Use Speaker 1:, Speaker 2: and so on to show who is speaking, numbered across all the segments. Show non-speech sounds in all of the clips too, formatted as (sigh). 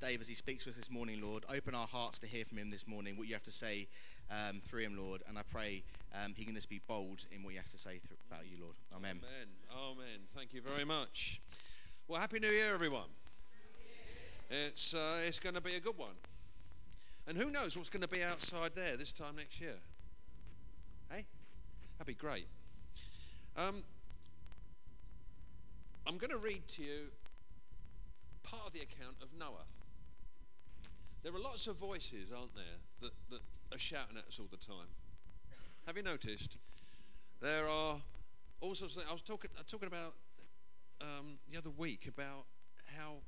Speaker 1: Dave as he speaks to us this morning, Lord. Open our hearts to hear from him this morning, what you have to say um, through him, Lord. And I pray um, he can just be bold in what he has to say th- about you, Lord. Amen.
Speaker 2: Amen. Amen. Thank you very much. Well, Happy New Year, everyone. It's, uh, it's going to be a good one. And who knows what's going to be outside there this time next year? Hey? That'd be great. Um, I'm going to read to you part of the account of Noah. There are lots of voices, aren't there, that, that are shouting at us all the time. Have you noticed? There are all sorts of things. I was talking, uh, talking about um, the other week about how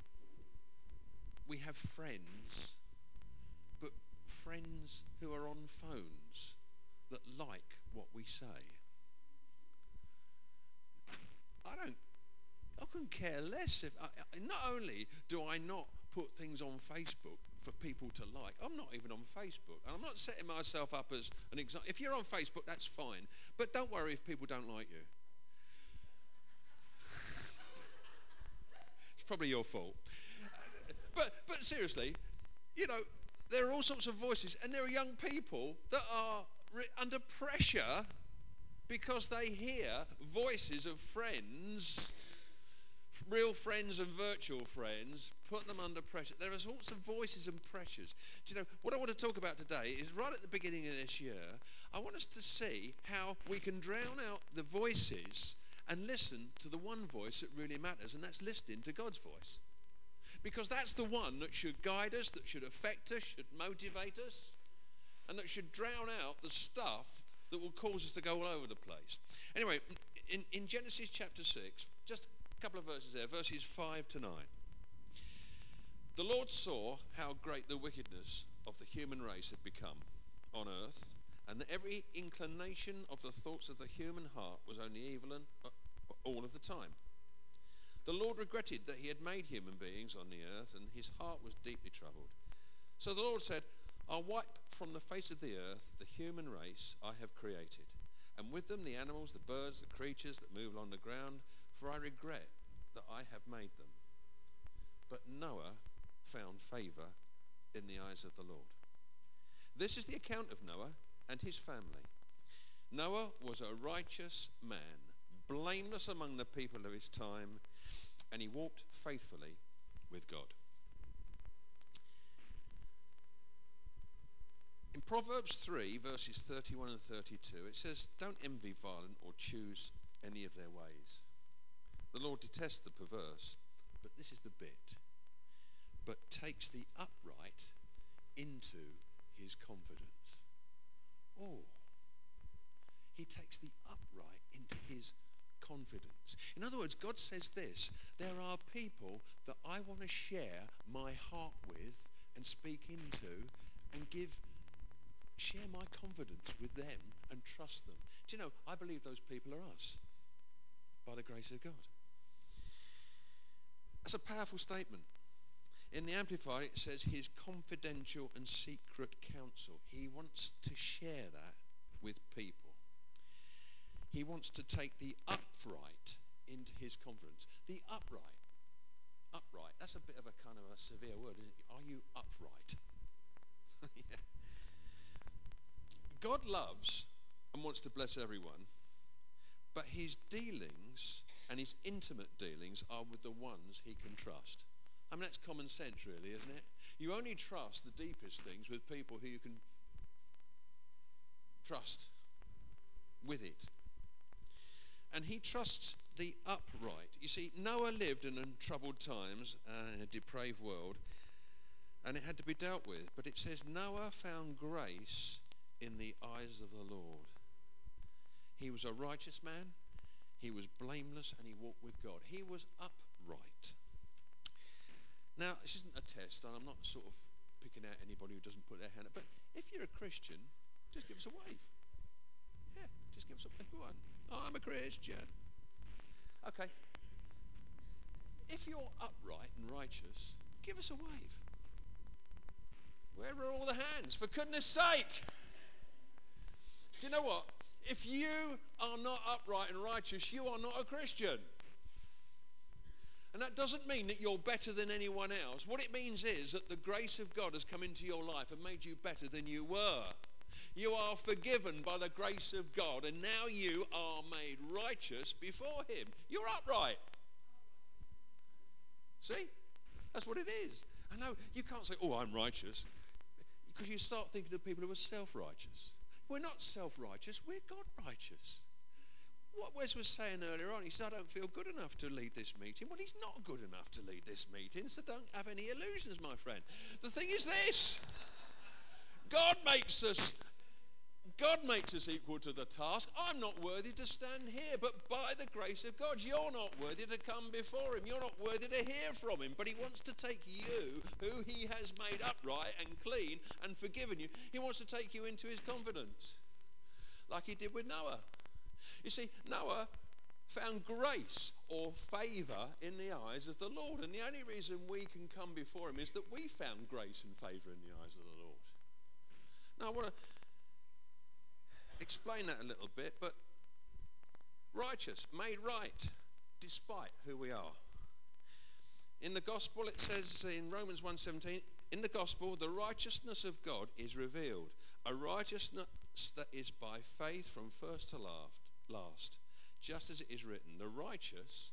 Speaker 2: we have friends, but friends who are on phones that like what we say. I don't. I couldn't care less if. I, not only do I not put things on Facebook for people to like, I'm not even on Facebook, and I'm not setting myself up as an example. If you're on Facebook, that's fine, but don't worry if people don't like you. it's probably your fault. But but seriously, you know, there are all sorts of voices, and there are young people that are re- under pressure because they hear voices of friends, real friends and virtual friends, put them under pressure. There are sorts of voices and pressures. Do you know what I want to talk about today is right at the beginning of this year, I want us to see how we can drown out the voices and listen to the one voice that really matters, and that's listening to God's voice. Because that's the one that should guide us, that should affect us, should motivate us, and that should drown out the stuff that will cause us to go all over the place. Anyway, in, in Genesis chapter 6, just couple of verses there, verses 5 to 9. The Lord saw how great the wickedness of the human race had become on earth, and that every inclination of the thoughts of the human heart was only evil and, uh, all of the time. The Lord regretted that he had made human beings on the earth, and his heart was deeply troubled. So the Lord said, I'll wipe from the face of the earth the human race I have created, and with them the animals, the birds, the creatures that move along the ground, for I regret that I have made them. But Noah found favor in the eyes of the Lord. This is the account of Noah and his family. Noah was a righteous man, blameless among the people of his time and he walked faithfully with God. In Proverbs 3, verses 31 and 32, it says, Don't envy violent or choose any of their ways. The Lord detests the perverse, but this is the bit, but takes the upright into his confidence. Oh, he takes the upright into his confidence. In other words, God says this there are people that I want to share my heart with and speak into and give share my confidence with them and trust them. Do you know, I believe those people are us by the grace of God. That's a powerful statement. In the Amplified, it says his confidential and secret counsel. He wants to share that with people. He wants to take the upright into his confidence. The upright. Upright. That's a bit of a kind of a severe word, isn't it? Are you upright? (laughs) yeah. God loves and wants to bless everyone, but his dealings and his intimate dealings are with the ones he can trust. I mean, that's common sense, really, isn't it? You only trust the deepest things with people who you can trust with it and he trusts the upright. You see, Noah lived in troubled times uh, in a depraved world, and it had to be dealt with. But it says Noah found grace in the eyes of the Lord. He was a righteous man, he was blameless, and he walked with God. He was upright. Now, this isn't a test, and I'm not sort of picking out anybody who doesn't put their hand up, but if you're a Christian, just give us a wave. Yeah, just give us a wave. Go on. Oh, I'm a Christian. Okay. If you're upright and righteous, give us a wave. Where are all the hands? For goodness sake. Do you know what? If you are not upright and righteous, you are not a Christian. And that doesn't mean that you're better than anyone else. What it means is that the grace of God has come into your life and made you better than you were. You are forgiven by the grace of God, and now you are made righteous before Him. You're upright. See? That's what it is. I know you can't say, oh, I'm righteous, because you start thinking of people who are self righteous. We're not self righteous, we're God righteous. What Wes was saying earlier on, he said, I don't feel good enough to lead this meeting. Well, he's not good enough to lead this meeting, so don't have any illusions, my friend. The thing is this God makes us God makes us equal to the task. I'm not worthy to stand here, but by the grace of God, you're not worthy to come before Him. You're not worthy to hear from Him. But He wants to take you, who He has made upright and clean and forgiven you, He wants to take you into His confidence, like He did with Noah. You see, Noah found grace or favor in the eyes of the Lord. And the only reason we can come before Him is that we found grace and favor in the eyes of the Lord. Now, I want to explain that a little bit, but righteous, made right, despite who we are. In the gospel, it says in Romans 1:17, in the gospel, the righteousness of God is revealed, a righteousness that is by faith from first to last, just as it is written, the righteous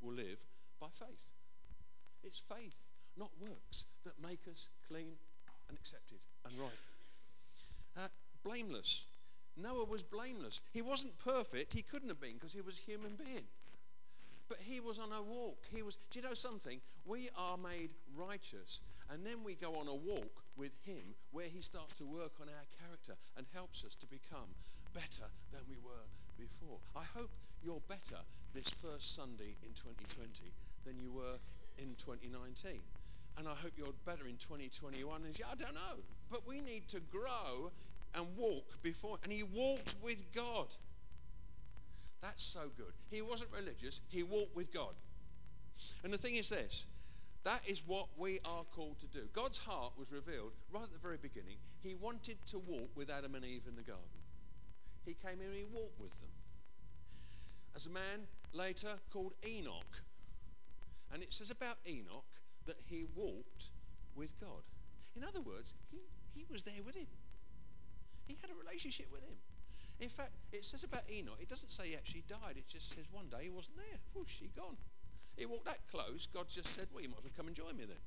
Speaker 2: will live by faith. It's faith, not works, that make us clean and accepted and right. Uh, blameless. Noah was blameless. He wasn't perfect. He couldn't have been because he was a human being. But he was on a walk. He was, do you know something? We are made righteous. And then we go on a walk with him where he starts to work on our character and helps us to become better than we were before. I hope you're better this first Sunday in 2020 than you were in 2019. And I hope you're better in 2021. And I don't know. But we need to grow and walk before. And he walked with God. That's so good. He wasn't religious, he walked with God. And the thing is this that is what we are called to do. God's heart was revealed right at the very beginning. He wanted to walk with Adam and Eve in the garden. He came in and he walked with them. As a man later called Enoch. And it says about Enoch that he walked with God. In other words, he, he was there with him. He had a relationship with him. In fact, it says about Enoch, it doesn't say he actually died. It just says one day he wasn't there. Whoosh, he gone. He walked that close. God just said, well, you might as well come and join me then.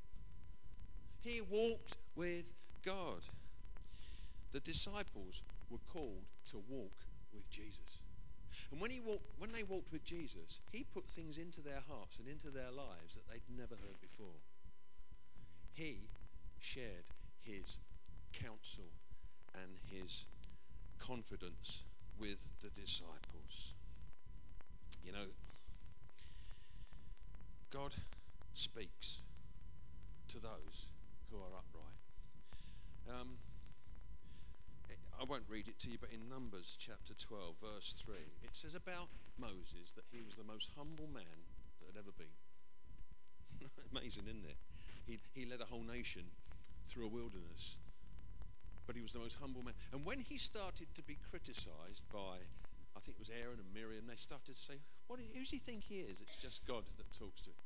Speaker 2: He walked with God. The disciples were called to walk with Jesus. And when, he walked, when they walked with Jesus, he put things into their hearts and into their lives that they'd never heard before. He shared his counsel and his confidence with the disciples. You know, God speaks to those who are upright. Um, I won't read it to you, but in Numbers chapter 12, verse 3, it says about Moses that he was the most humble man that had ever been. (laughs) Amazing, isn't it? He, he led a whole nation through a wilderness but he was the most humble man. And when he started to be criticized by, I think it was Aaron and Miriam, they started to say, what, does he think he is? It's just God that talks to him.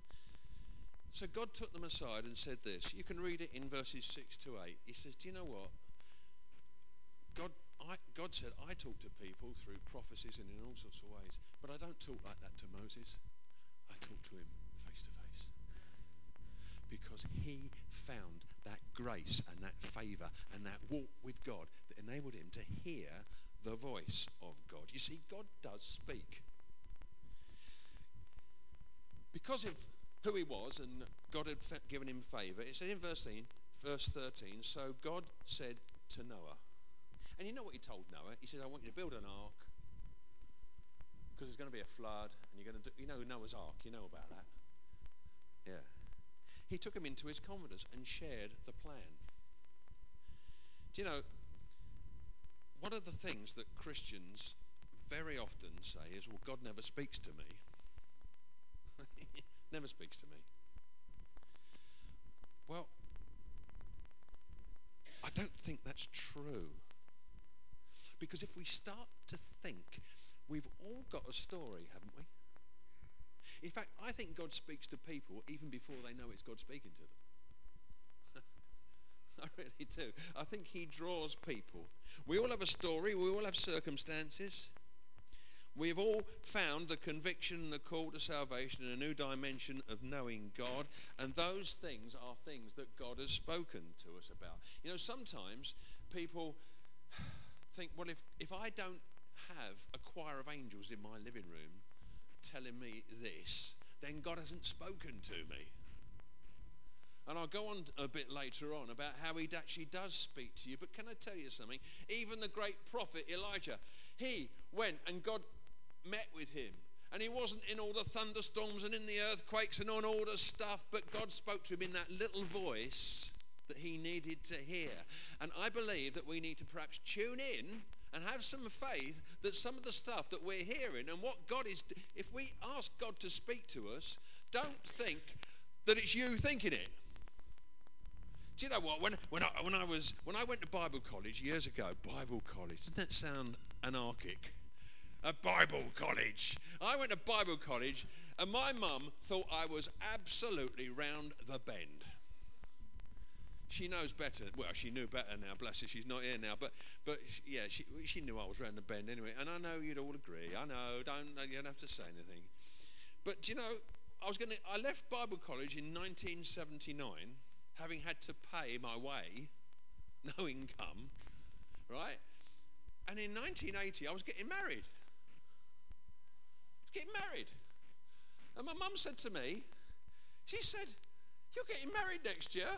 Speaker 2: So God took them aside and said this. You can read it in verses 6 to 8. He says, Do you know what? God, I, God said, I talk to people through prophecies and in all sorts of ways, but I don't talk like that to Moses. I talk to him face to face. Because he found that grace and that favor and that walk with God that enabled him to hear the voice of God. You see, God does speak. Because of who he was and God had given him favor, it says in verse 13, verse 13, so God said to Noah, and you know what he told Noah? He said, I want you to build an ark because there's going to be a flood and you're going to do, you know Noah's ark, you know about that. Yeah he took him into his confidence and shared the plan. Do you know, one of the things that Christians very often say is, well, God never speaks to me. (laughs) never speaks to me. Well, I don't think that's true. Because if we start to think, we've all got a story, haven't we? In fact, I think God speaks to people even before they know it's God speaking to them. (laughs) I really do. I think He draws people. We all have a story, we all have circumstances. We've all found the conviction the call to salvation in a new dimension of knowing God, and those things are things that God has spoken to us about. You know, sometimes people (sighs) think, well, if, if I don't have a choir of angels in my living room telling me this, then God hasn't spoken to me. And I'll go on a bit later on about how he actually does speak to you. But can I tell you something? Even the great prophet Elijah, he went and God met with him. And he wasn't in all the thunderstorms and in the earthquakes and on all the stuff, but God spoke to him in that little voice that he needed to hear. And I believe that we need to perhaps tune in and have some faith that some of the stuff that we're hearing and what God is, if we ask God to speak to us, don't think that it's you thinking it. Do you know what? When, when, I, when, I was, when I went to Bible college years ago, Bible college, doesn't that sound anarchic? a Bible college. I went to Bible college, and my mum thought I was absolutely round the bend. She knows better. Well, she knew better now. Bless her, she's not here now. But, but yeah, she, she knew I was round the bend anyway. And I know you'd all agree. I know. Don't you don't have to say anything. But you know, I was going to. I left Bible college in 1979, having had to pay my way, (laughs) no income, right? And in 1980, I was getting married Was getting married. And my mum said to me, she said, You're getting married next year.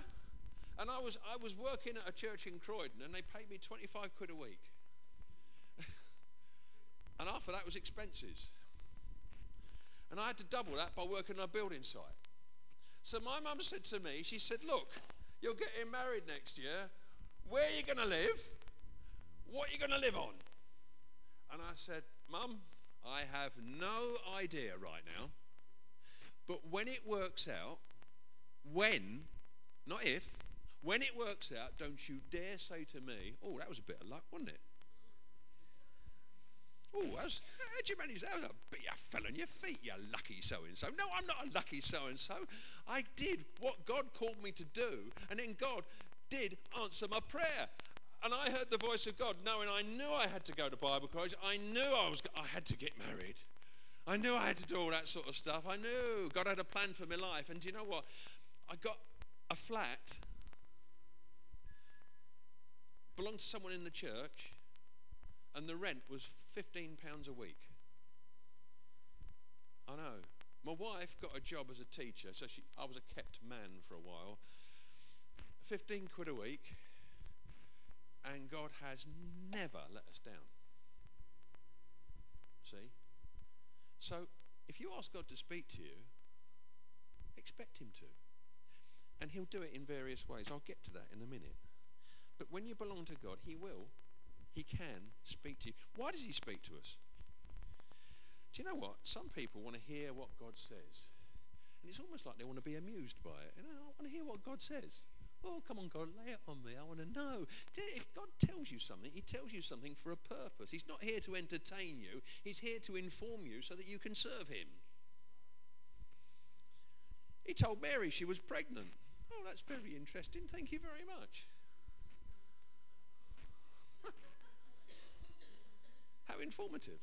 Speaker 2: And I was, I was working at a church in Croydon and they paid me 25 quid a week. (laughs) and after that was expenses. And I had to double that by working on a building site. So my mum said to me, she said, Look, you're getting married next year. Where are you going to live? What are you going to live on? And I said, Mum, I have no idea right now. But when it works out, when, not if, when it works out, don't you dare say to me, oh, that was a bit of luck, wasn't it? Oh, how'd you manage that? Was a, you fell on your feet, you lucky so and so. No, I'm not a lucky so and so. I did what God called me to do, and then God did answer my prayer. And I heard the voice of God, knowing I knew I had to go to Bible college. I knew I was I had to get married. I knew I had to do all that sort of stuff. I knew God had a plan for my life. And do you know what? I got a flat belonged to someone in the church, and the rent was fifteen pounds a week. I know. My wife got a job as a teacher, so she, I was a kept man for a while. Fifteen quid a week and God has never let us down. See? So, if you ask God to speak to you, expect Him to. And He'll do it in various ways. I'll get to that in a minute. But when you belong to God, He will, He can speak to you. Why does He speak to us? Do you know what? Some people want to hear what God says. And it's almost like they want to be amused by it. You know, I want to hear what God says. Oh, come on, God, lay it on me. I want to know. If God tells you something, He tells you something for a purpose. He's not here to entertain you, He's here to inform you so that you can serve Him. He told Mary she was pregnant. Oh, that's very interesting. Thank you very much. Informative.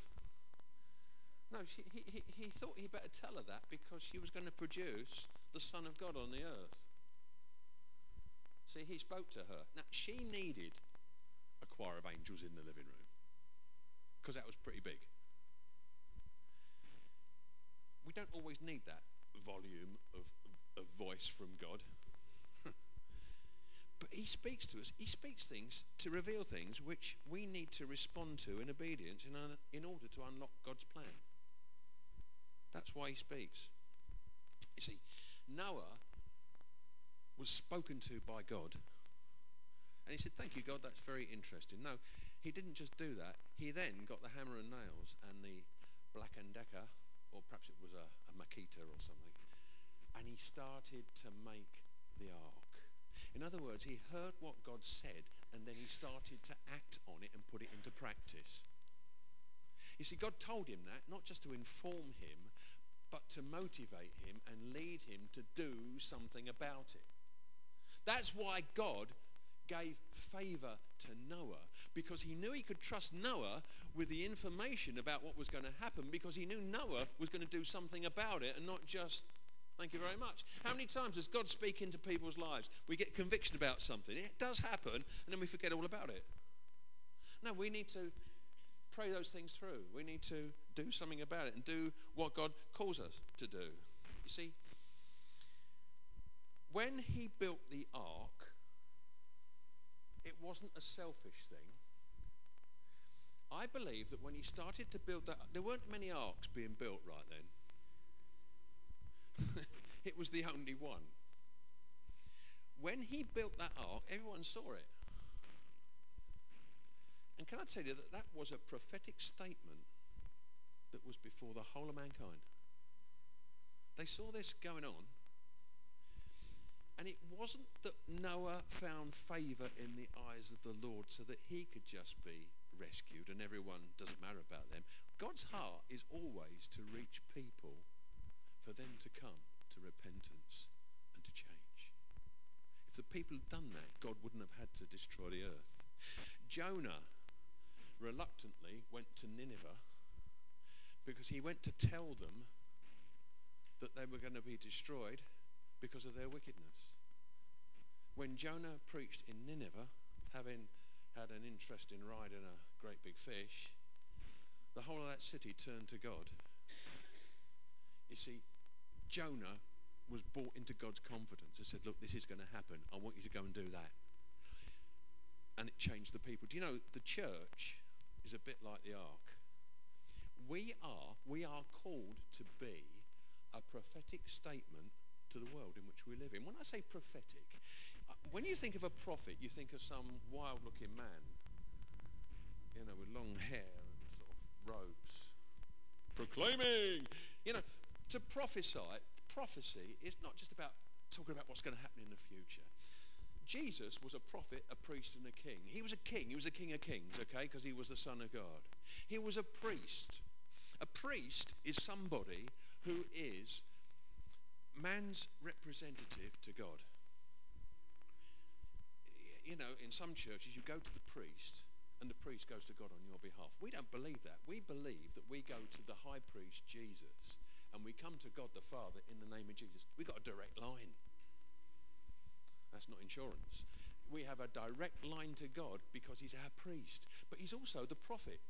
Speaker 2: No, she, he, he, he thought he better tell her that because she was going to produce the Son of God on the earth. See, he spoke to her. Now, she needed a choir of angels in the living room because that was pretty big. We don't always need that volume of, of, of voice from God. But he speaks to us. He speaks things to reveal things which we need to respond to in obedience in, in order to unlock God's plan. That's why he speaks. You see, Noah was spoken to by God. And he said, Thank you, God, that's very interesting. No, he didn't just do that. He then got the hammer and nails and the Black and Decker, or perhaps it was a, a Makita or something, and he started to make the ark. In other words, he heard what God said and then he started to act on it and put it into practice. You see, God told him that, not just to inform him, but to motivate him and lead him to do something about it. That's why God gave favor to Noah because he knew he could trust Noah with the information about what was going to happen because he knew Noah was going to do something about it and not just Thank you very much. How many times does God speak into people's lives? We get conviction about something. It does happen, and then we forget all about it. No, we need to pray those things through. We need to do something about it and do what God calls us to do. You see, when he built the ark, it wasn't a selfish thing. I believe that when he started to build that, there weren't many arks being built right then. (laughs) it was the only one. When he built that ark, everyone saw it. And can I tell you that that was a prophetic statement that was before the whole of mankind? They saw this going on. And it wasn't that Noah found favor in the eyes of the Lord so that he could just be rescued and everyone doesn't matter about them. God's heart is always to reach people for them to come to repentance and to change. If the people had done that, God wouldn't have had to destroy the earth. Jonah reluctantly went to Nineveh because he went to tell them that they were going to be destroyed because of their wickedness. When Jonah preached in Nineveh, having had an interesting ride in a great big fish, the whole of that city turned to God. You see, Jonah was brought into God's confidence and said, Look, this is going to happen. I want you to go and do that. And it changed the people. Do you know the church is a bit like the ark? We are, we are called to be a prophetic statement to the world in which we live in. When I say prophetic, uh, when you think of a prophet, you think of some wild looking man, you know, with long hair and sort of robes, proclaiming, you know, to prophesy, prophecy is not just about talking about what's going to happen in the future. Jesus was a prophet, a priest, and a king. He was a king. He was a king of kings, okay, because he was the Son of God. He was a priest. A priest is somebody who is man's representative to God. You know, in some churches, you go to the priest and the priest goes to God on your behalf. We don't believe that. We believe that we go to the high priest, Jesus, and we come to God the Father in the name of Jesus. We've got a direct line. That's not insurance. We have a direct line to God because he's our priest, but he's also the prophet.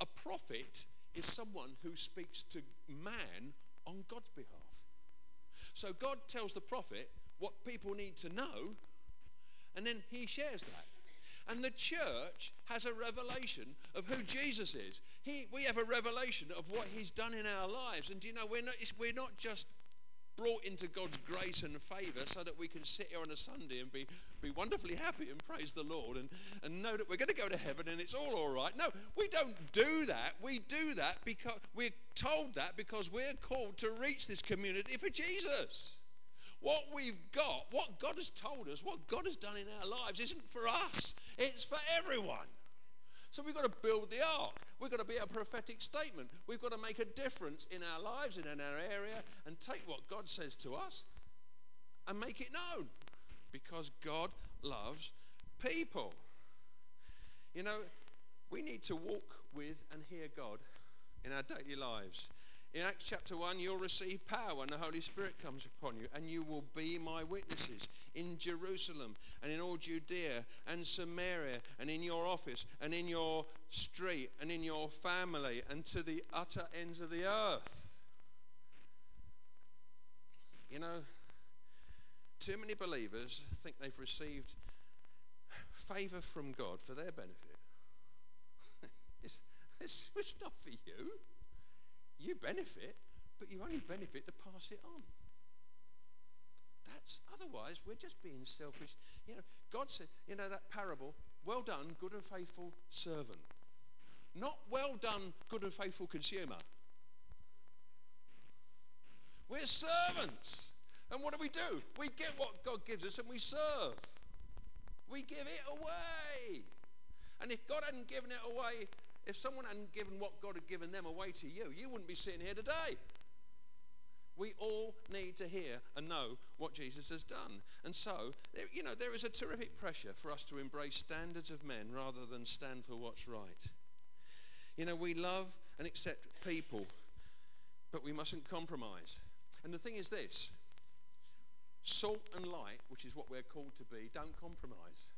Speaker 2: A prophet is someone who speaks to man on God's behalf. So God tells the prophet what people need to know, and then he shares that. And the church has a revelation of who Jesus is. He, we have a revelation of what he's done in our lives. And do you know, we're not, we're not just brought into God's grace and favour so that we can sit here on a Sunday and be, be wonderfully happy and praise the Lord and, and know that we're going to go to heaven and it's all all right. No, we don't do that. We do that because we're told that because we're called to reach this community for Jesus. What we've got, what God has told us, what God has done in our lives isn't for us, it's for everyone. So we've got to build the ark. We've got to be a prophetic statement. We've got to make a difference in our lives and in our area and take what God says to us and make it known because God loves people. You know, we need to walk with and hear God in our daily lives. In Acts chapter 1, you'll receive power when the Holy Spirit comes upon you, and you will be my witnesses in Jerusalem and in all Judea and Samaria and in your office and in your street and in your family and to the utter ends of the earth. You know, too many believers think they've received favor from God for their benefit. (laughs) it's, it's, it's not for you. You benefit, but you only benefit to pass it on. That's otherwise we're just being selfish. You know, God said, you know, that parable, well done, good and faithful servant. Not well done, good and faithful consumer. We're servants. And what do we do? We get what God gives us and we serve. We give it away. And if God hadn't given it away, if someone hadn't given what God had given them away to you, you wouldn't be sitting here today. We all need to hear and know what Jesus has done. And so, you know, there is a terrific pressure for us to embrace standards of men rather than stand for what's right. You know, we love and accept people, but we mustn't compromise. And the thing is this salt and light, which is what we're called to be, don't compromise.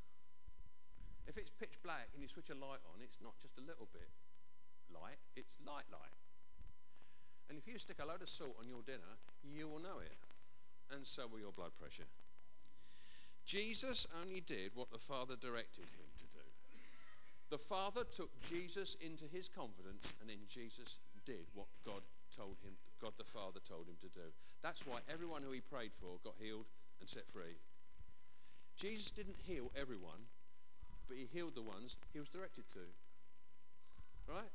Speaker 2: If it's pitch black and you switch a light on, it's not just a little bit light, it's light light. And if you stick a load of salt on your dinner, you will know it. And so will your blood pressure. Jesus only did what the Father directed him to do. The Father took Jesus into his confidence, and in Jesus did what God told him, God the Father told him to do. That's why everyone who he prayed for got healed and set free. Jesus didn't heal everyone, but he healed the ones he was directed to. Right?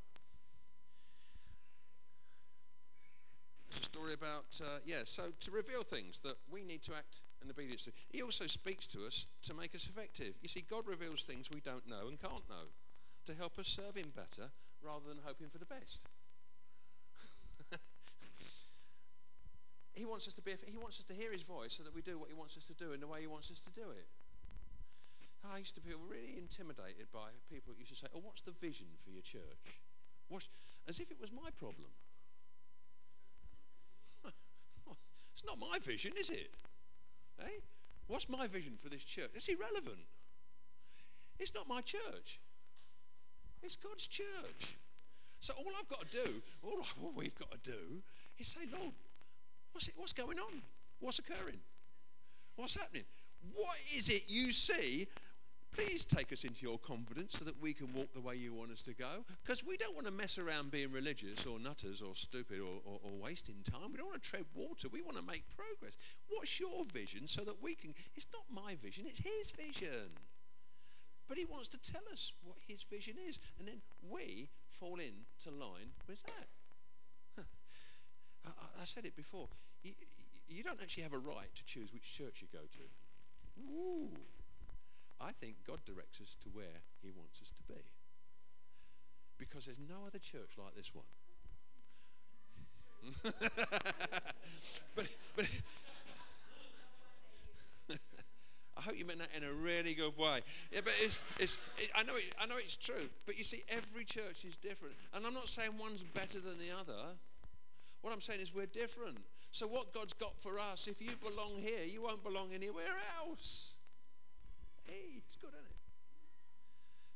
Speaker 2: It's a story about, uh, yeah, so to reveal things that we need to act in obedience to. He also speaks to us to make us effective. You see, God reveals things we don't know and can't know to help us serve Him better rather than hoping for the best. (laughs) he wants us to be, he wants us to hear His voice so that we do what He wants us to do in the way He wants us to do it. I used to feel really intimidated by people who used to say, Oh, what's the vision for your church? What's, as if it was my problem. (laughs) it's not my vision, is it? Hey? Eh? What's my vision for this church? It's irrelevant. It's not my church. It's God's church. So all I've got to do, all, (laughs) all we've got to do, is say, Lord, what's, it, what's going on? What's occurring? What's happening? What is it you see Please take us into your confidence so that we can walk the way you want us to go. Because we don't want to mess around being religious or nutters or stupid or, or, or, wasting time. We don't want to tread water. We want to make progress. What's your vision so that we can? It's not my vision, it's his vision. But he wants to tell us what his vision is. And then we fall into line with that. I, I, said it before. You, you don't actually have a right to choose which church you go to. Ooh. I think God directs us to where He wants us to be. Because there's no other church like this one. (laughs) but, but (laughs) I hope you meant that in a really good way. Yeah, but it's, it's, it, I, know it, I know it's true. But you see, every church is different. And I'm not saying one's better than the other. What I'm saying is we're different. So, what God's got for us, if you belong here, you won't belong anywhere else. Hey, it's good, isn't it?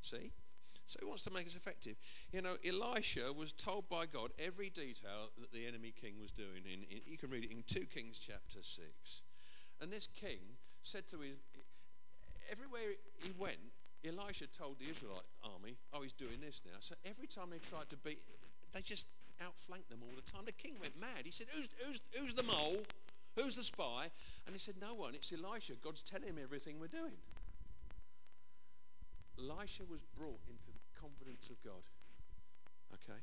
Speaker 2: See? So he wants to make us effective. You know, Elisha was told by God every detail that the enemy king was doing. In, in, you can read it in 2 Kings chapter 6. And this king said to his, everywhere he went, Elisha told the Israelite army, oh, he's doing this now. So every time they tried to beat, they just outflanked them all the time. The king went mad. He said, who's, who's, who's the mole? Who's the spy? And he said, no one. It's Elisha. God's telling him everything we're doing. Elisha was brought into the confidence of God. Okay?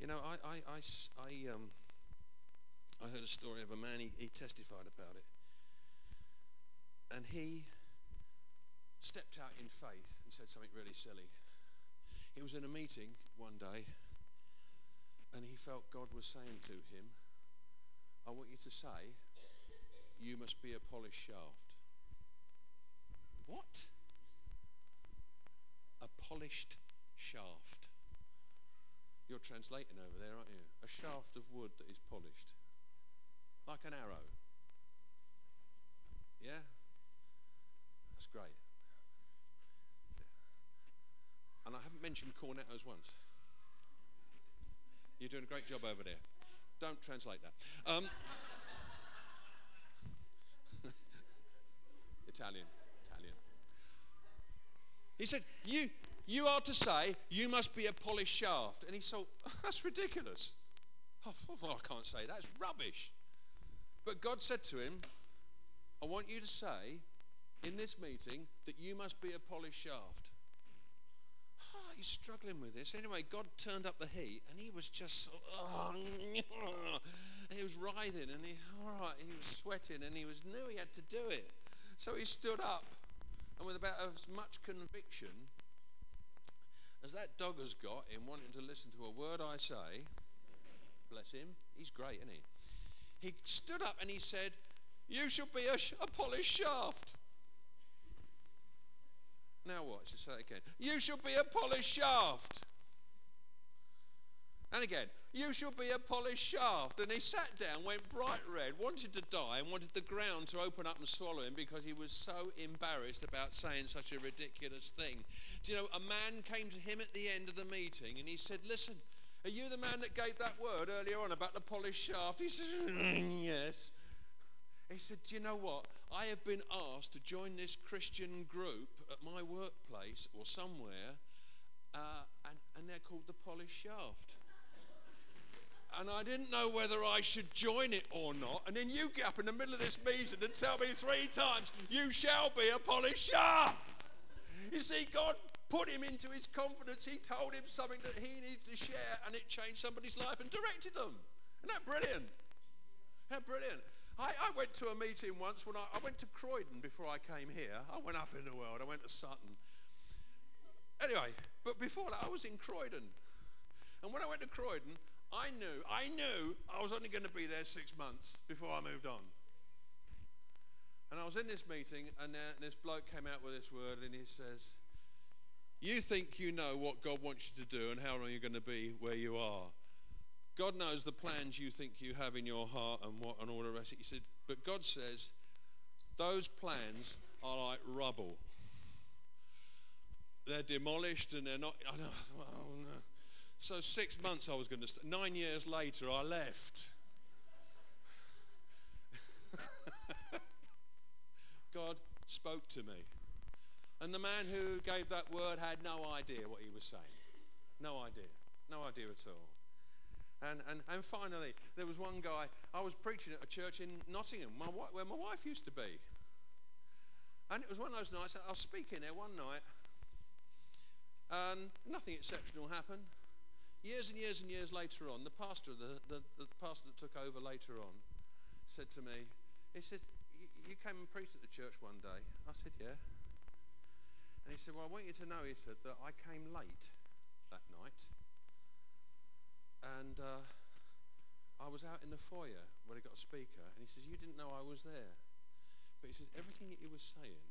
Speaker 2: You know, I, I, I, I, um, I heard a story of a man, he, he testified about it. And he stepped out in faith and said something really silly. He was in a meeting one day and he felt God was saying to him, I want you to say, you must be a polished shaft. What? Polished shaft. You're translating over there, aren't you? A shaft of wood that is polished. Like an arrow. Yeah? That's great. And I haven't mentioned cornetos once. You're doing a great job over there. Don't translate that. Um, (laughs) Italian, Italian. He said, You, you are to say, you must be a polished shaft. And he thought, (laughs) That's ridiculous. (laughs) Oh, (laughs) well, I can't say that. It's rubbish. But God said to him, I want you to say in this meeting that you must be a polished shaft. Oh, (sighs) he's struggling with this. Anyway, God turned up the heat and he was just, oh, he was writhing and he, all right, he was sweating and he was knew he had to do it. So he stood up and with about as much conviction as that dog has got in wanting to listen to a word I say, bless him, he's great, isn't he? he stood up and he said, You shall be a, sh- a polished shaft. Now what? Should say it again. You shall be a polished shaft. And again, you shall be a polished shaft. And he sat down, went bright red, wanted to die, and wanted the ground to open up and swallow him because he was so embarrassed about saying such a ridiculous thing. Do you know, a man came to him at the end of the meeting and he said, Listen, are you the man that gave that word earlier on about the polished shaft? He says, (laughs) Yes. He said, Do you know what? I have been asked to join this Christian group at my workplace or somewhere, uh, and, and they're called the Polished Shaft and I didn't know whether I should join it or not. And then you get up in the middle of this meeting and tell me three times, You shall be a polished shaft. You see, God put him into his confidence. He told him something that he needed to share, and it changed somebody's life and directed them. Isn't that brilliant? Isn't brilliant? I, I went to a meeting once when I, I went to Croydon before I came here. I went up in the world, I went to Sutton. Anyway, but before that, I was in Croydon. And when I went to Croydon, I knew, I knew I was only going to be there six months before I moved on. And I was in this meeting, and uh, this bloke came out with this word, and he says, You think you know what God wants you to do and how long you're going to be where you are. God knows the plans you think you have in your heart and what and all the rest. He said, but God says those plans are like rubble. They're demolished and they're not. I know. No. So six months I was going to. St- nine years later I left. (laughs) God spoke to me. And the man who gave that word had no idea what he was saying. No idea. No idea at all. And, and, and finally, there was one guy, I was preaching at a church in Nottingham, my, where my wife used to be. And it was one of those nights, I was speaking there one night, and nothing exceptional happened. Years and years and years later on, the pastor, the, the, the pastor that took over later on, said to me, he said, you came and preached at the church one day. I said, yeah. And he said, well, I want you to know, he said, that I came late that night. And uh, I was out in the foyer where he got a speaker, and he says, you didn't know I was there. But he says, everything that he was saying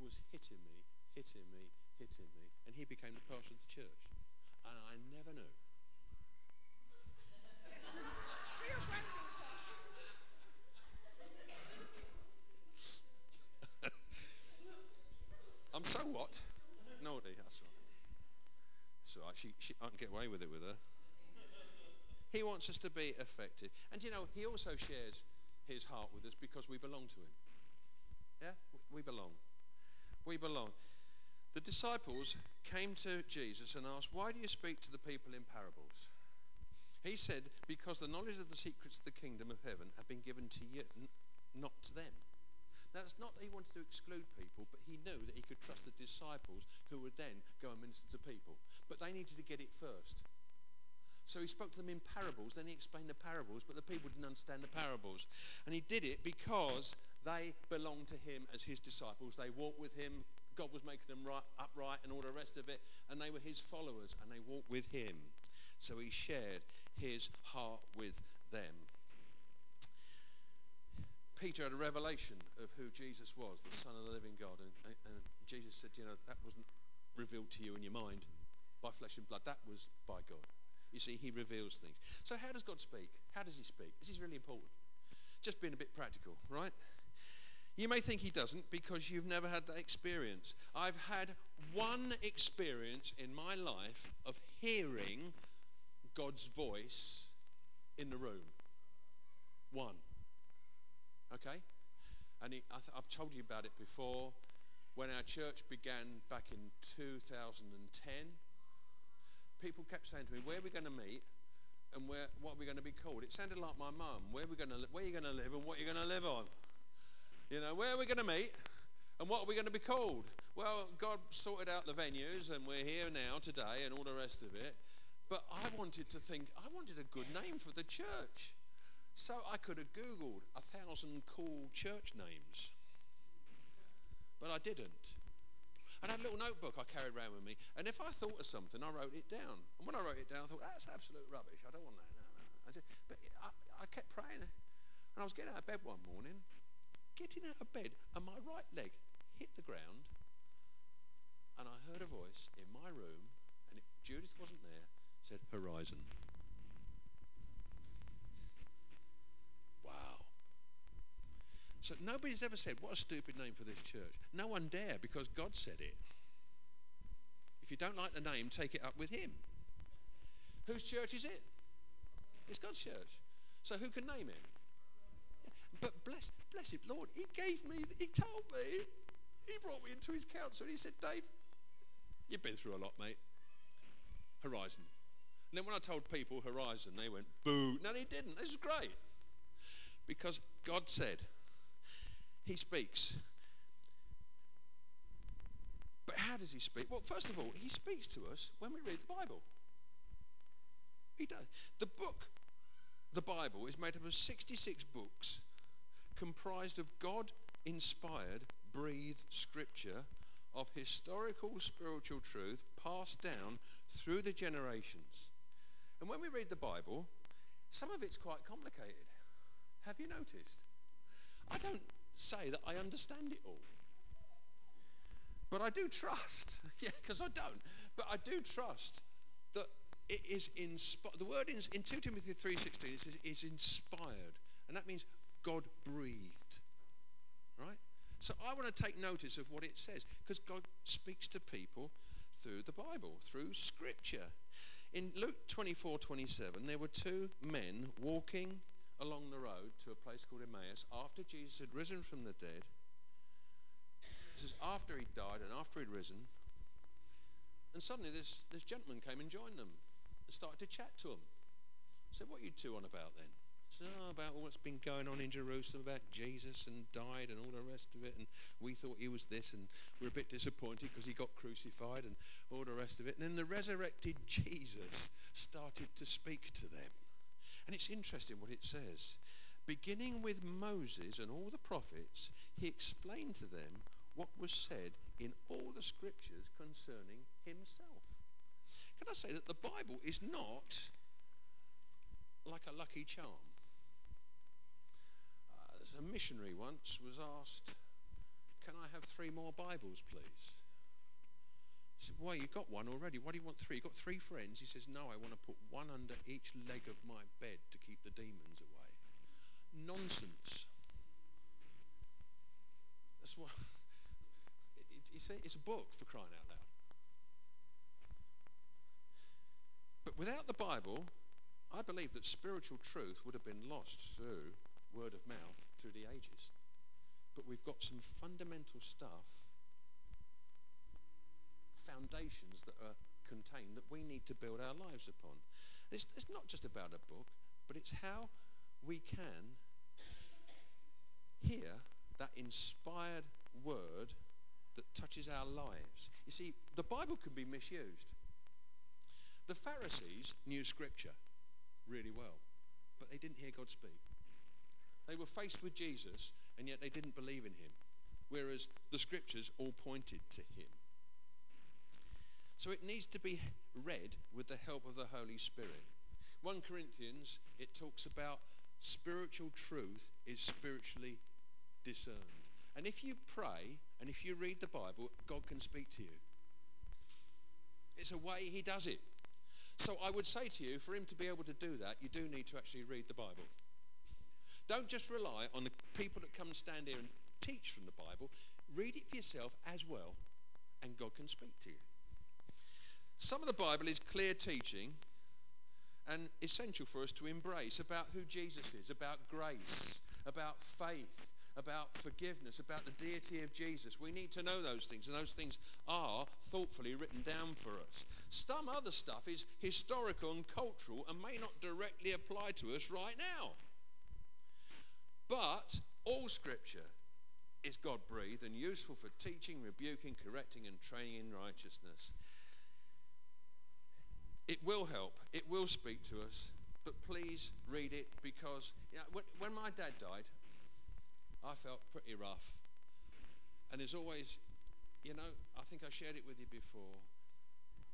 Speaker 2: was hitting me, hitting me, hitting me. And he became the pastor of the church. And I never knew. (laughs) I'm so what? Naughty, that's right. That's right. She, she, I can get away with it with her. He wants us to be effective. And you know, he also shares his heart with us because we belong to him. Yeah? We belong. We belong. The disciples came to Jesus and asked, Why do you speak to the people in parables? He said, Because the knowledge of the secrets of the kingdom of heaven have been given to you, not to them. Now, it's not that he wanted to exclude people, but he knew that he could trust the disciples who would then go and minister to people. But they needed to get it first. So he spoke to them in parables, then he explained the parables, but the people didn't understand the parables. And he did it because they belonged to him as his disciples. They walked with him. God was making them right, upright and all the rest of it. And they were his followers and they walked with him. So he shared his heart with them. Peter had a revelation of who Jesus was, the Son of the living God. And, and, Jesus said, You know, that wasn't revealed to you in your mind by flesh and blood, that was by God. You see, he reveals things. So, how does God speak? How does he speak? This is really important. Just being a bit practical, right? You may think he doesn't because you've never had that experience. I've had one experience in my life of hearing God's voice in the room. One. Okay? And I have told you about it before. When our church began back in 2010, people kept saying to me, Where are we going to meet? And where, what are we going to be called? It sounded like my mum. Where are we going to where are you going to live and what are you going to live on? You know, where are we going to meet and what are we going to be called? Well, God sorted out the venues and we're here now today and all the rest of it. But I wanted to think, I wanted a good name for the church. So I could have Googled a thousand cool church names. But I didn't. And I had a little notebook I carried around with me. And if I thought of something, I wrote it down. And when I wrote it down, I thought, that's absolute rubbish. I don't want that. No, no. I just, but I, I kept praying. And I was getting out of bed one morning, getting out of bed, and my right leg hit the ground, and I heard a voice in my room, and it, Judith wasn't there, said, Horizon. Wow. So nobody's ever said, What a stupid name for this church. No one dare because God said it. If you don't like the name, take it up with Him. Whose church is it? It's God's church. So who can name it? But bless, bless him, Lord, he gave me, he told me, he brought me into his council and he said, Dave, you've been through a lot, mate. Horizon. And then when I told people Horizon, they went, boo. No, he didn't. This is great. Because God said, He speaks. But how does He speak? Well, first of all, He speaks to us when we read the Bible. He does. The book, the Bible, is made up of 66 books comprised of God inspired, breathed scripture of historical spiritual truth passed down through the generations. And when we read the Bible, some of it's quite complicated. Have you noticed? I don't say that I understand it all. But I do trust. (laughs) yeah, because I don't. But I do trust that it is inspired. The word in, in 2 Timothy 3.16 it says is inspired. And that means God breathed. Right? So I want to take notice of what it says because God speaks to people through the Bible, through Scripture. In Luke 24 27, there were two men walking along the road to a place called Emmaus after Jesus had risen from the dead. This is after he'd died and after he'd risen. And suddenly this, this gentleman came and joined them and started to chat to them. Said, what are you two on about then? So, about what's been going on in Jerusalem about Jesus and died and all the rest of it. And we thought he was this, and we're a bit disappointed because he got crucified and all the rest of it. And then the resurrected (laughs) Jesus started to speak to them. And it's interesting what it says. Beginning with Moses and all the prophets, he explained to them what was said in all the scriptures concerning himself. Can I say that the Bible is not like a lucky charm? A missionary once was asked, Can I have three more Bibles, please? He said, Why, you've got one already. Why do you want three? You've got three friends. He says, No, I want to put one under each leg of my bed to keep the demons away. Nonsense. That's what. It, it, it's a book for crying out loud. But without the Bible, I believe that spiritual truth would have been lost through word of mouth through the ages. But we've got some fundamental stuff, foundations that are contained that we need to build our lives upon. It's, it's not just about a book, but it's how we can hear that inspired word that touches our lives. You see, the Bible can be misused. The Pharisees knew Scripture really well, but they didn't hear God speak. They were faced with Jesus, and yet they didn't believe in him, whereas the scriptures all pointed to him. So it needs to be read with the help of the Holy Spirit. 1 Corinthians, it talks about spiritual truth is spiritually discerned. And if you pray and if you read the Bible, God can speak to you. It's a way He does it. So I would say to you, for Him to be able to do that, you do need to actually read the Bible. Don't just rely on the people that come and stand here and teach from the Bible. Read it for yourself as well, and God can speak to you. Some of the Bible is clear teaching and essential for us to embrace about who Jesus is, about grace, about faith, about forgiveness, about the deity of Jesus. We need to know those things, and those things are thoughtfully written down for us. Some other stuff is historical and cultural and may not directly apply to us right now. But all scripture is God breathed and useful for teaching, rebuking, correcting, and training in righteousness. It will help, it will speak to us, but please read it because you know, when, when my dad died, I felt pretty rough. And as always, you know, I think I shared it with you before,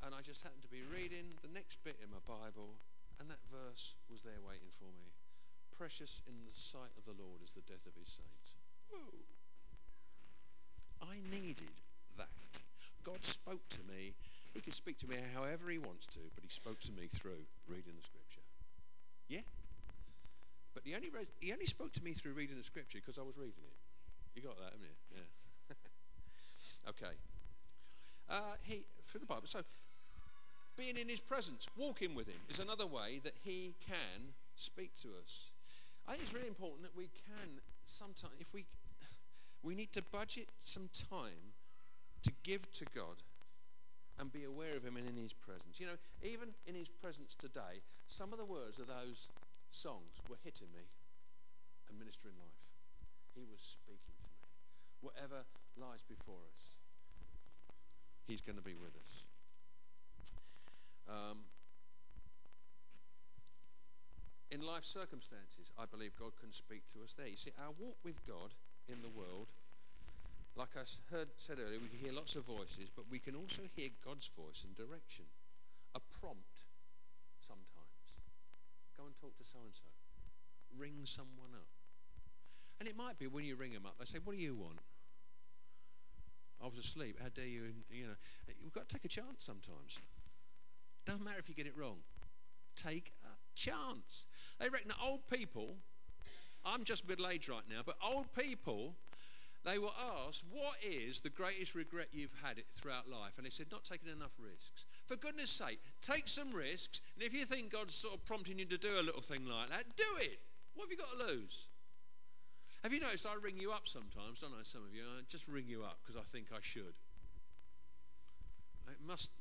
Speaker 2: and I just happened to be reading the next bit in my Bible, and that verse was there waiting for me precious in the sight of the Lord is the death of his saints. Whoa. I needed that. God spoke to me. He can speak to me however he wants to, but he spoke to me through reading the scripture. Yeah? But he only, read, he only spoke to me through reading the scripture because I was reading it. You got that, haven't you? Yeah. (laughs) okay. Uh, he, for the Bible. So, being in his presence, walking with him, is another way that he can speak to us. I think it's really important that we can sometimes, if we, we need to budget some time to give to God and be aware of him and in his presence. You know, even in his presence today, some of the words of those songs were hitting me and ministering life. He was speaking to me. Whatever lies before us, he's going to be with us. Um, in life circumstances, I believe God can speak to us there. You see, our walk with God in the world, like I heard, said earlier, we can hear lots of voices, but we can also hear God's voice and direction. A prompt sometimes. Go and talk to so and so. Ring someone up. And it might be when you ring them up, they say, What do you want? I was asleep. How dare you? You know, you've got to take a chance sometimes. Doesn't matter if you get it wrong. Take a chance. They reckon old people, I'm just middle aged right now, but old people, they were asked, What is the greatest regret you've had throughout life? And they said, Not taking enough risks. For goodness sake, take some risks, and if you think God's sort of prompting you to do a little thing like that, do it. What have you got to lose? Have you noticed I ring you up sometimes, don't I, some of you? I just ring you up because I think I should. It must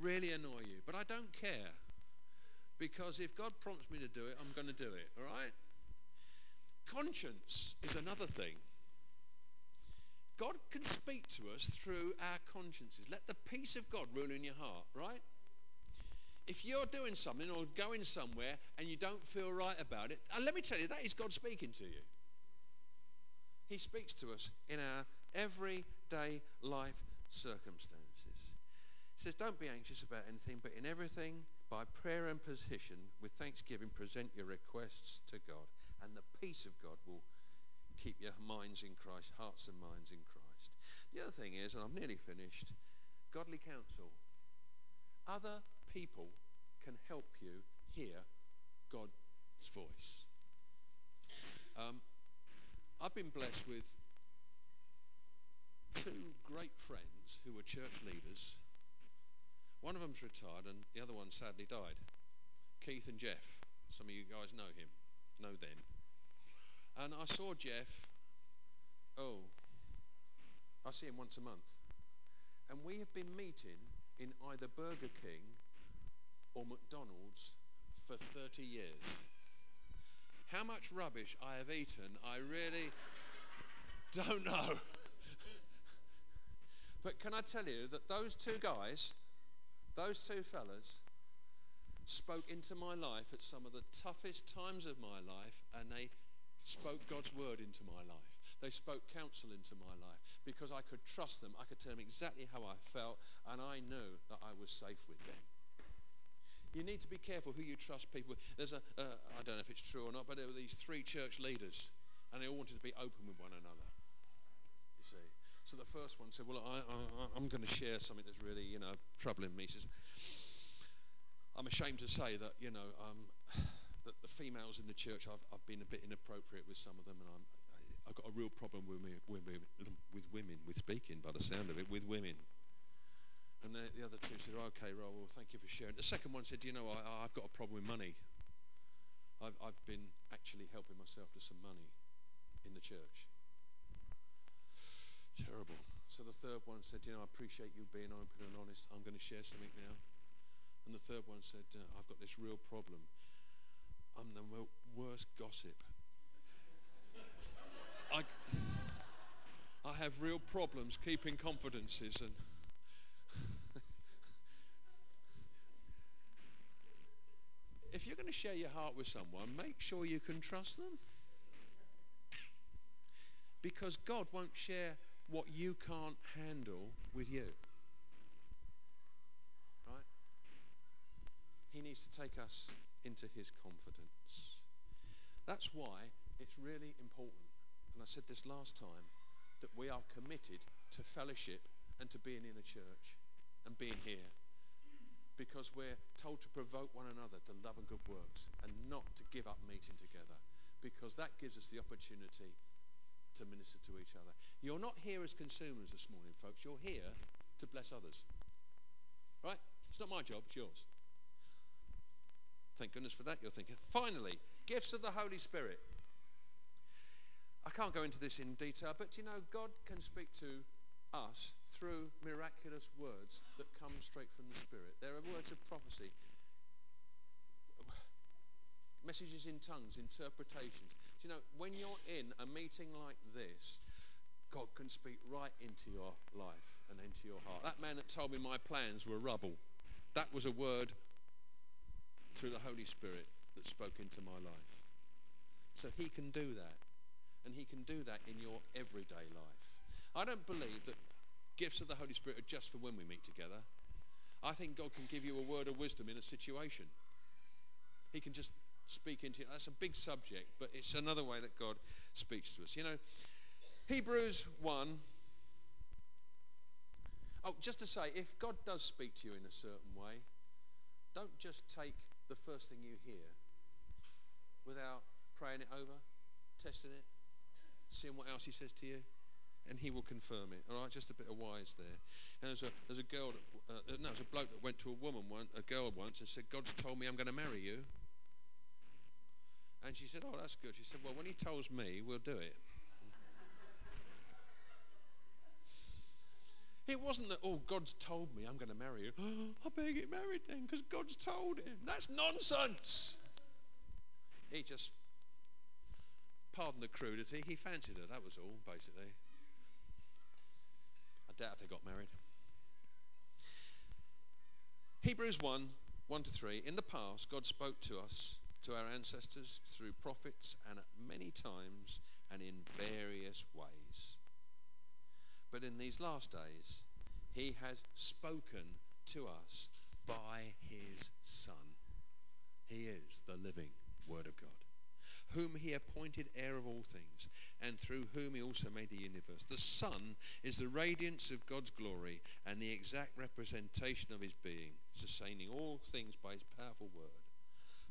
Speaker 2: really annoy you, but I don't care. Because if God prompts me to do it, I'm going to do it, all right? Conscience is another thing. God can speak to us through our consciences. Let the peace of God rule in your heart, right? If you're doing something or going somewhere and you don't feel right about it, let me tell you, that is God speaking to you. He speaks to us in our everyday life circumstances. He says, Don't be anxious about anything, but in everything, by prayer and petition, with thanksgiving, present your requests to God, and the peace of God will keep your minds in Christ, hearts and minds in Christ. The other thing is, and I'm nearly finished, godly counsel. Other people can help you hear God's voice. Um, I've been blessed with two great friends who were church leaders one of them's retired, and the other one sadly died. Keith and Jeff. Some of you guys know him, know them. And I saw Jeff, oh, I see him once a month. And we have been meeting in either Burger King or McDonald's for 30 years. How much rubbish I have eaten, I really don't know. (laughs) but can I tell you that those two guys those two fellas spoke into my life at some of the toughest times of my life, and they spoke God's word into my life. They spoke counsel into my life because I could trust them. I could tell them exactly how I felt, and I knew that I was safe with them. You need to be careful who you trust people. There's a uh, I don't know if it's true or not, but there were these three church leaders, and they all wanted to be open with one another. You see. So the first one said, Well, I, I'm going to share something that's really, you know, troubling me. He says, I'm ashamed to say that, you know, um, that the females in the church, I've, I've been a bit inappropriate with some of them, and I'm, I, have got a real problem with, me, with, with women, with speaking, by the sound of it, with women. And the, the other two said, okay, Roll, well, thank you for sharing. The second one said, you know, I, I've got a problem with money. I've, I've been actually helping myself to some money in the church. Terrible. So the third one said, You know, I appreciate you being open and honest. I'm going to share something now. And the third one said, uh, I've got this real problem. I'm the worst gossip. I, I have real problems keeping confidences and. (laughs) if you're going to share your heart with someone, make sure you can trust them. Because God won't share what you can't handle with you. Right? He needs to take us into his confidence. That's why it's really important, and I said this last time, that we are committed to fellowship and to being in a church and being here. Because we're told to provoke one another to love and good works and not to give up meeting together. Because that gives us the opportunity to minister to each other. You're not here as consumers this morning, folks. You're here to bless others. Right? It's not my job, it's yours. Thank goodness for that, you're thinking. Finally, gifts of the Holy Spirit. I can't go into this in detail, but you know, God can speak to us through miraculous words that come straight from the Spirit. There are words of prophecy, messages in tongues, interpretations. You know, when you're in a meeting like this, God can speak right into your life and into your heart. That man that told me my plans were rubble, that was a word through the Holy Spirit that spoke into my life. So he can do that. And he can do that in your everyday life. I don't believe that gifts of the Holy Spirit are just for when we meet together. I think God can give you a word of wisdom in a situation. He can just speak into it. That's a big subject, but it's another way that God speaks to us. You know, Hebrews 1. Oh, just to say, if God does speak to you in a certain way, don't just take the first thing you hear without praying it over, testing it, seeing what else He says to you and he will confirm it. All right, just a bit of wise there. And there's a there's a girl, that, uh, no, there's a bloke that went to a woman, one, a girl once, and said, "God's told me I'm going to marry you." And she said, "Oh, that's good." She said, "Well, when he tells me, we'll do it." (laughs) It wasn't that, oh, God's told me I'm going to marry you. (gasps) I better get married then because God's told him. That's nonsense. He just, pardon the crudity, he fancied her. That was all, basically I doubt if they got married. Hebrews 1 1 to 3. In the past, God spoke to us, to our ancestors, through prophets and at many times and in various ways. But in these last days, He has spoken to us by His Son. He is the living Word of God whom he appointed heir of all things, and through whom he also made the universe. The Son is the radiance of God's glory and the exact representation of his being, sustaining all things by his powerful word.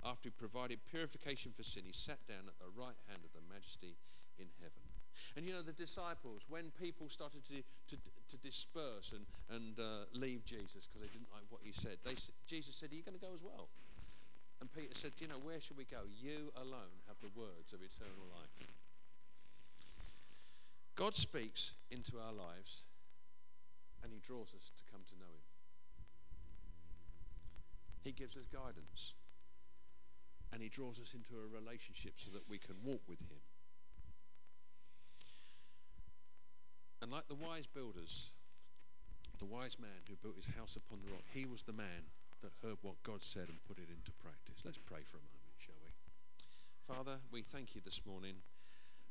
Speaker 2: After he provided purification for sin, he sat down at the right hand of the majesty in heaven. And you know, the disciples, when people started to, to, to disperse and, and uh, leave Jesus because they didn't like what he said, they, Jesus said, Are you going to go as well? And Peter said, You know, where should we go? You alone have the words of eternal life. God speaks into our lives and he draws us to come to know him. He gives us guidance and he draws us into a relationship so that we can walk with him. And like the wise builders, the wise man who built his house upon the rock, he was the man that heard what God said and put it into practice. Let's pray for a moment, shall we? Father, we thank you this morning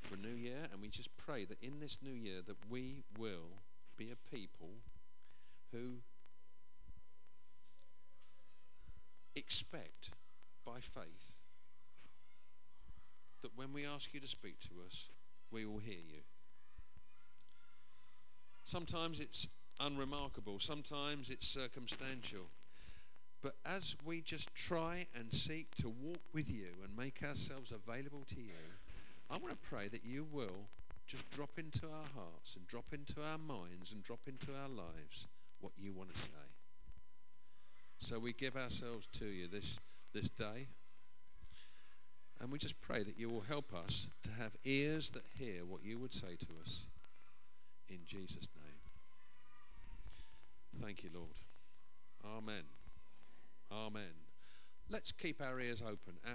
Speaker 2: for a New Year, and we just pray that in this new year that we will be a people who expect by faith that when we ask you to speak to us, we will hear you. Sometimes it's unremarkable, sometimes it's circumstantial. But as we just try and seek to walk with you and make ourselves available to you, I want to pray that you will just drop into our hearts and drop into our minds and drop into our lives what you want to say. So we give ourselves to you this, this day. And we just pray that you will help us to have ears that hear what you would say to us. In Jesus' name. Thank you, Lord. Amen. Amen. Let's keep our ears open.